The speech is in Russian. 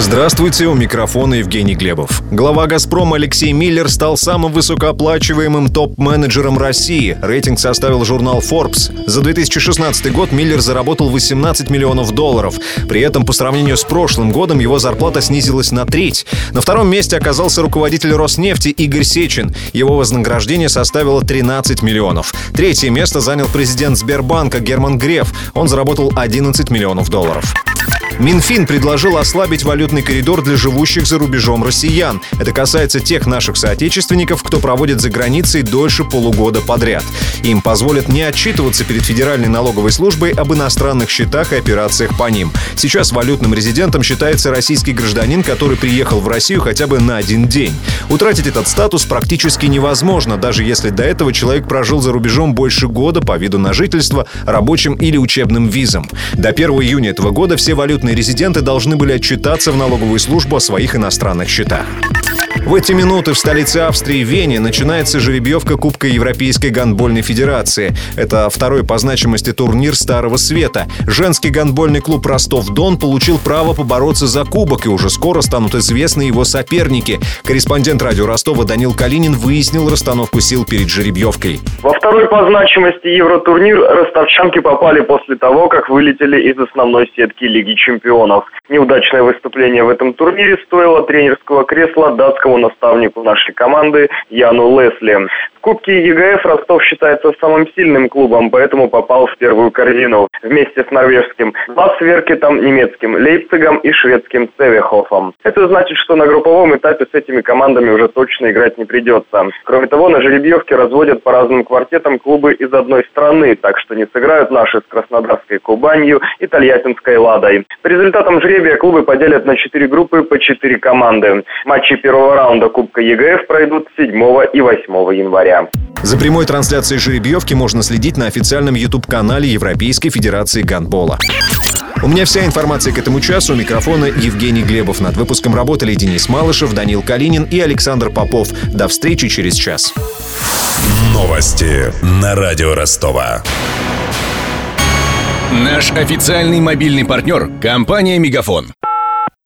Здравствуйте, у микрофона Евгений Глебов. Глава «Газпрома» Алексей Миллер стал самым высокооплачиваемым топ-менеджером России. Рейтинг составил журнал Forbes. За 2016 год Миллер заработал 18 миллионов долларов. При этом, по сравнению с прошлым годом, его зарплата снизилась на треть. На втором месте оказался руководитель Роснефти Игорь Сечин. Его вознаграждение составило 13 миллионов. Третье место занял президент Сбербанка Герман Греф. Он заработал 11 миллионов долларов. Минфин предложил ослабить валютный коридор для живущих за рубежом россиян. Это касается тех наших соотечественников, кто проводит за границей дольше полугода подряд. Им позволят не отчитываться перед Федеральной налоговой службой об иностранных счетах и операциях по ним. Сейчас валютным резидентом считается российский гражданин, который приехал в Россию хотя бы на один день. Утратить этот статус практически невозможно, даже если до этого человек прожил за рубежом больше года по виду на жительство, рабочим или учебным визам. До 1 июня этого года все валютные резиденты должны были отчитаться в налоговую службу о своих иностранных счетах. В эти минуты в столице Австрии Вене начинается жеребьевка Кубка Европейской гандбольной федерации. Это второй по значимости турнир Старого Света. Женский гандбольный клуб Ростов-Дон получил право побороться за кубок, и уже скоро станут известны его соперники. Корреспондент радио Ростова Данил Калинин выяснил расстановку сил перед жеребьевкой. Во второй по значимости Евротурнир ростовчанки попали после того, как вылетели из основной сетки Лиги чемпионов. Неудачное выступление в этом турнире стоило тренерского кресла датскому наставнику нашей команды Яну Лесли. В Кубке ЕГФ Ростов считается самым сильным клубом, поэтому попал в первую корзину вместе с норвежским Ласверкетом, немецким Лейпцигом и шведским Цевехофом. Это значит, что на групповом этапе с этими командами уже точно играть не придется. Кроме того, на жеребьевке разводят по разным квартетам клубы из одной страны, так что не сыграют наши с Краснодарской Кубанью и Тольяттинской Ладой. По результатам жребия клубы поделят на четыре группы по четыре команды. Матчи первого раунда Кубка ЕГФ пройдут 7 и 8 января января. За прямой трансляцией жеребьевки можно следить на официальном YouTube-канале Европейской Федерации гандбола. У меня вся информация к этому часу. У микрофона Евгений Глебов. Над выпуском работали Денис Малышев, Данил Калинин и Александр Попов. До встречи через час. Новости на радио Ростова. Наш официальный мобильный партнер – компания «Мегафон».